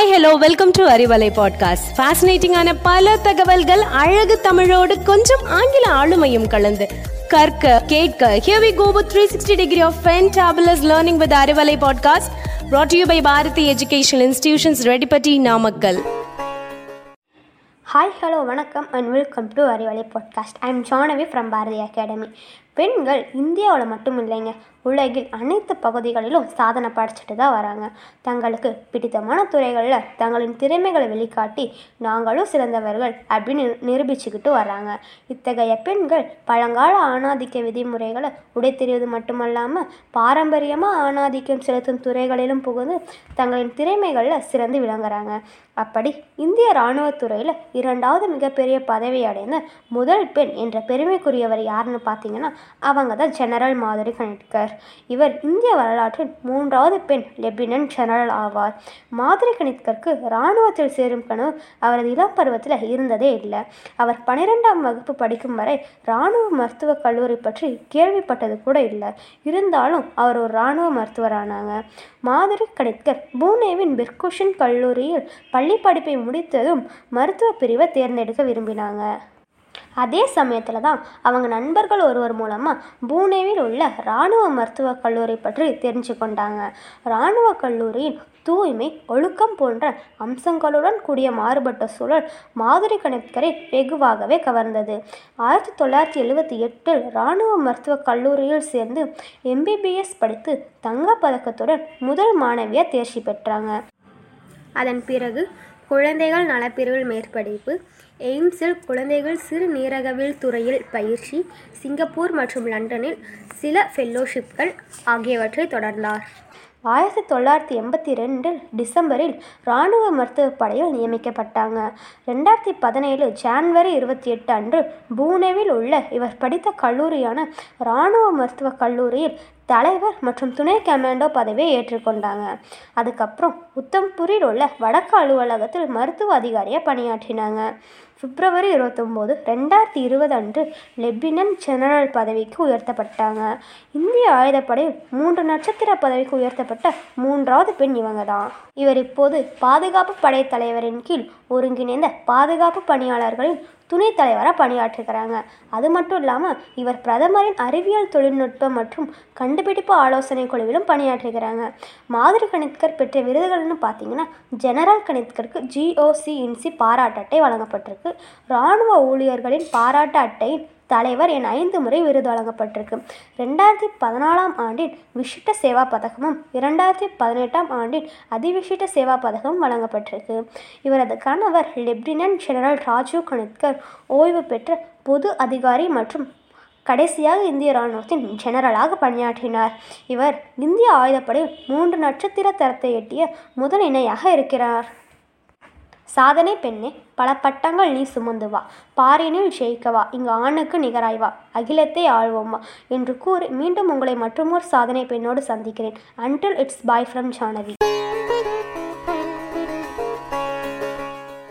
Hi hello welcome to Arivalai podcast ஃபேசினேட்டிங்கான பல தகவல்கள் அழகு தமிழோடு கொஞ்சம் ஆங்கில ஆளுமையும் கலந்து. கற்க கேட்க here we go with 360 degree of ஃபென்டபிளஸ் learning with Arivalai podcast brought to you by Bharathi educational institutions Redipatti Namakkal hi hello வணக்கம் and welcome to Arivalai podcast I am Jahnavi from Bharathi academy பெண்கள் இந்தியாவில் மட்டும் இல்லைங்க உலகில் அனைத்து பகுதிகளிலும் சாதனை படைச்சிட்டு தான் வராங்க. தங்களுக்கு பிடித்தமான துறைகளில் தங்களின் திறமைகளை வெளிக்காட்டி நாங்களும் சிறந்தவர்கள் அப்படின்னு நிரூபிச்சுக்கிட்டு வர்றாங்க இத்தகைய பெண்கள் பழங்கால ஆணாதிக்க விதிமுறைகளை உடைத்தெறிவது மட்டுமல்லாமல் பாரம்பரியமாக ஆணாதிக்கம் செலுத்தும் துறைகளிலும் புகுந்து தங்களின் திறமைகளில் சிறந்து விளங்குறாங்க. அப்படி இந்திய இராணுவத்துறையில் இரண்டாவது மிகப்பெரிய பதவி அடைந்த முதல் பெண் என்ற பெருமைக்குரியவர் யாருன்னு பார்த்தீங்கன்னா அவங்க தான் ஜெனரல் மாதுரி கணிட்கர் இவர். இந்திய வரலாற்றில் மூன்றாவது பெண் லெப்டினன்ட் ஜெனரல் ஆவார். மாதிரி கணித்கருக்கு இராணுவத்தில் சேரும் கனவு அவரது இளம் பருவத்தில் இருந்ததே இல்லை. அவர் பனிரெண்டாம் வகுப்பு படிக்கும் வரை இராணுவ மருத்துவக் கல்லூரி பற்றி கேள்விப்பட்டது கூட இல்லை. இருந்தாலும் அவர் ஒரு இராணுவ மருத்துவரானாங்க. மாதிரி கணித்கர் பூனேவின் பிர்குஷன் கல்லூரியில் பள்ளி படிப்பை முடித்ததும் மருத்துவ பிரிவை தேர்ந்தெடுக்க விரும்பினாங்க. அதே சமயத்தில் தான் அவங்க நண்பர்கள் ஒருவர் மூலமாக பூனேவில் உள்ள இராணுவ மருத்துவக் கல்லூரி பற்றி தெரிஞ்சு கொண்டாங்க. இராணுவ கல்லூரியின் தூய்மை ஒழுக்கம் போன்ற அம்சங்களுடன் கூடிய மாறுபட்ட சூழல் மாதிரி கணக்கரை வெகுவாகவே கவர்ந்தது. ஆயிரத்தி தொள்ளாயிரத்தி எழுபத்தி எட்டில் இராணுவ மருத்துவக் கல்லூரியில் சேர்ந்து எம்பிபிஎஸ் படித்து தங்கப்பதக்கத்துடன் முதல் மாணவியாக தேர்ச்சி பெற்றாங்க. அதன் பிறகு குழந்தைகள் நலப்பிரிவில் மேற்படிப்பு எய்ம்ஸில் குழந்தைகள் சிறுநீரகவியல் துறையில் பயிற்சி சிங்கப்பூர் மற்றும் லண்டனில் சில ஃபெல்லோஷிப்கள் ஆகியவற்றை தொடர்ந்தார். ஆயிரத்தி தொள்ளாயிரத்தி எண்பத்தி ரெண்டில் டிசம்பரில் இராணுவ மருத்துவ படையில் நியமிக்கப்பட்டாங்க. ரெண்டாயிரத்தி பதினேழு ஜான்வரி இருபத்தி எட்டு அன்று பூனேவில் உள்ள இவர் படித்த கல்லூரியான இராணுவ மருத்துவக் கல்லூரியில் தலைவர் மற்றும் துணை கமாண்டோ பதவியை ஏற்றுக்கொண்டாங்க. அதுக்கப்புறம் உத்தம்பூரில் உள்ள வடக்கு அலுவலகத்தில் மருத்துவ அதிகாரியாக பணியாற்றினாங்க. பிப்ரவரி இருபத்தொம்போது ரெண்டாயிரத்தி இருபது அன்று லெப்டினன்ட் ஜெனரல் பதவிக்கு உயர்த்தப்பட்டாங்க. இந்திய ஆயுதப்படையில் மூன்று நட்சத்திர பதவிக்கு உயர்த்தப்பட்ட மூன்றாவது பெண் இவங்க தான் இவர் இப்போது பாதுகாப்பு படை தலைவரின் கீழ் ஒருங்கிணைந்த பாதுகாப்பு பணியாளர்களின் துணைத் தலைவராக பணியாற்றுகிறாங்க அது மட்டும் இல்லாமல் இவர் பிரதமரின் அறிவியல் தொழில்நுட்ப மற்றும் கண்டுபிடிப்பு ஆலோசனை குழுவிலும் பணியாற்றுகிறாங்க மாதிரி கணித்கர் பெற்ற விருதுகள்னு பார்த்தீங்கன்னா ஜெனரல் கணித்கருக்கு ஜிஓசி இன்சி பாராட்டு அட்டை வழங்கப்பட்டிருக்கு. இராணுவ ஊழியர்களின் பாராட்டு அட்டை தலைவர் என ஐந்து முறை விருது வழங்கப்பட்டிருக்கு. ரெண்டாயிரத்தி பதினாலாம் ஆண்டின் விசிட்ட சேவா பதக்கமும் இரண்டாயிரத்தி பதினெட்டாம் ஆண்டின் அதிவிசிட்ட சேவா பதக்கமும் வழங்கப்பட்டிருக்கு. இவரது கணவர் லெப்டினன்ட் ஜெனரல் ராஜீவ் கணித்கர் ஓய்வு பெற்ற பொது அதிகாரி மற்றும் கடைசியாக இந்திய இராணுவத்தின் ஜெனரலாக பணியாற்றினார். இவர் இந்திய ஆயுதப்படையில் மூன்று நட்சத்திர தரத்தை எட்டிய முதல் இணையாக இருக்கிறார். சாதனை பெண்ணே பல பட்டங்கள் நீ சுமந்து வா பாரினில் ஜெயிக்கவா இங்கு ஆணுக்கு நிகராய் வா அகிலத்தை ஆழ்வோம்மா என்று கூறி மீண்டும் உங்களை மற்றொரு சாதனை பெண்ணோடு சந்திக்கிறேன். Until it's bye from Jahnavi